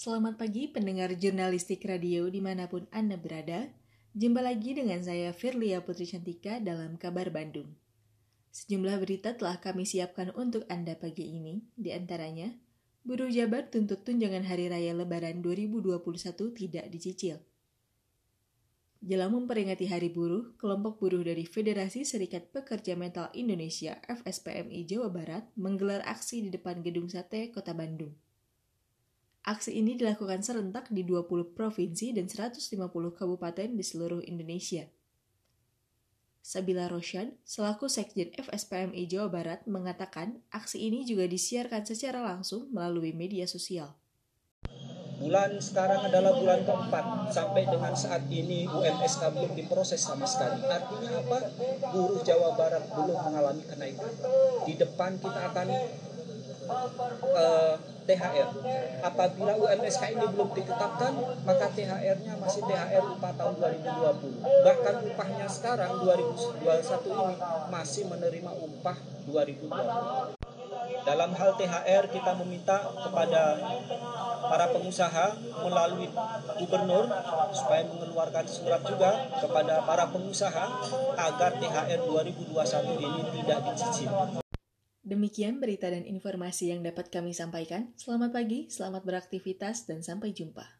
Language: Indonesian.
Selamat pagi pendengar jurnalistik radio di mana pun Anda berada. Jumpa lagi dengan saya Firlia Putri Cantika dalam Kabar Bandung. Sejumlah berita telah kami siapkan untuk Anda pagi ini, di antaranya, Buruh Jabar tuntut tunjangan Hari Raya Lebaran 2021 tidak dicicil. Jelang memperingati Hari Buruh, kelompok buruh dari Federasi Serikat Pekerja Metal Indonesia FSPMI Jawa Barat menggelar aksi di depan Gedung Sate, Kota Bandung. Aksi ini dilakukan serentak di 20 provinsi dan 150 kabupaten di seluruh Indonesia. Sabila Roshan, selaku Sekjen FSPMI Jawa Barat, mengatakan aksi ini juga disiarkan secara langsung melalui media sosial. Bulan sekarang adalah bulan keempat sampai dengan saat ini UMSK belum diproses sama sekali. Artinya apa? Buruh Jawa Barat belum mengalami kenaikan. Di depan kita akan uh, THR. Apabila UMSK ini belum ditetapkan, maka THR-nya masih THR upah tahun 2020. Bahkan upahnya sekarang 2021 ini masih menerima upah 2020. Dalam hal THR kita meminta kepada para pengusaha melalui gubernur supaya mengeluarkan surat juga kepada para pengusaha agar THR 2021 ini tidak dicicil. Demikian berita dan informasi yang dapat kami sampaikan. Selamat pagi, selamat beraktivitas, dan sampai jumpa.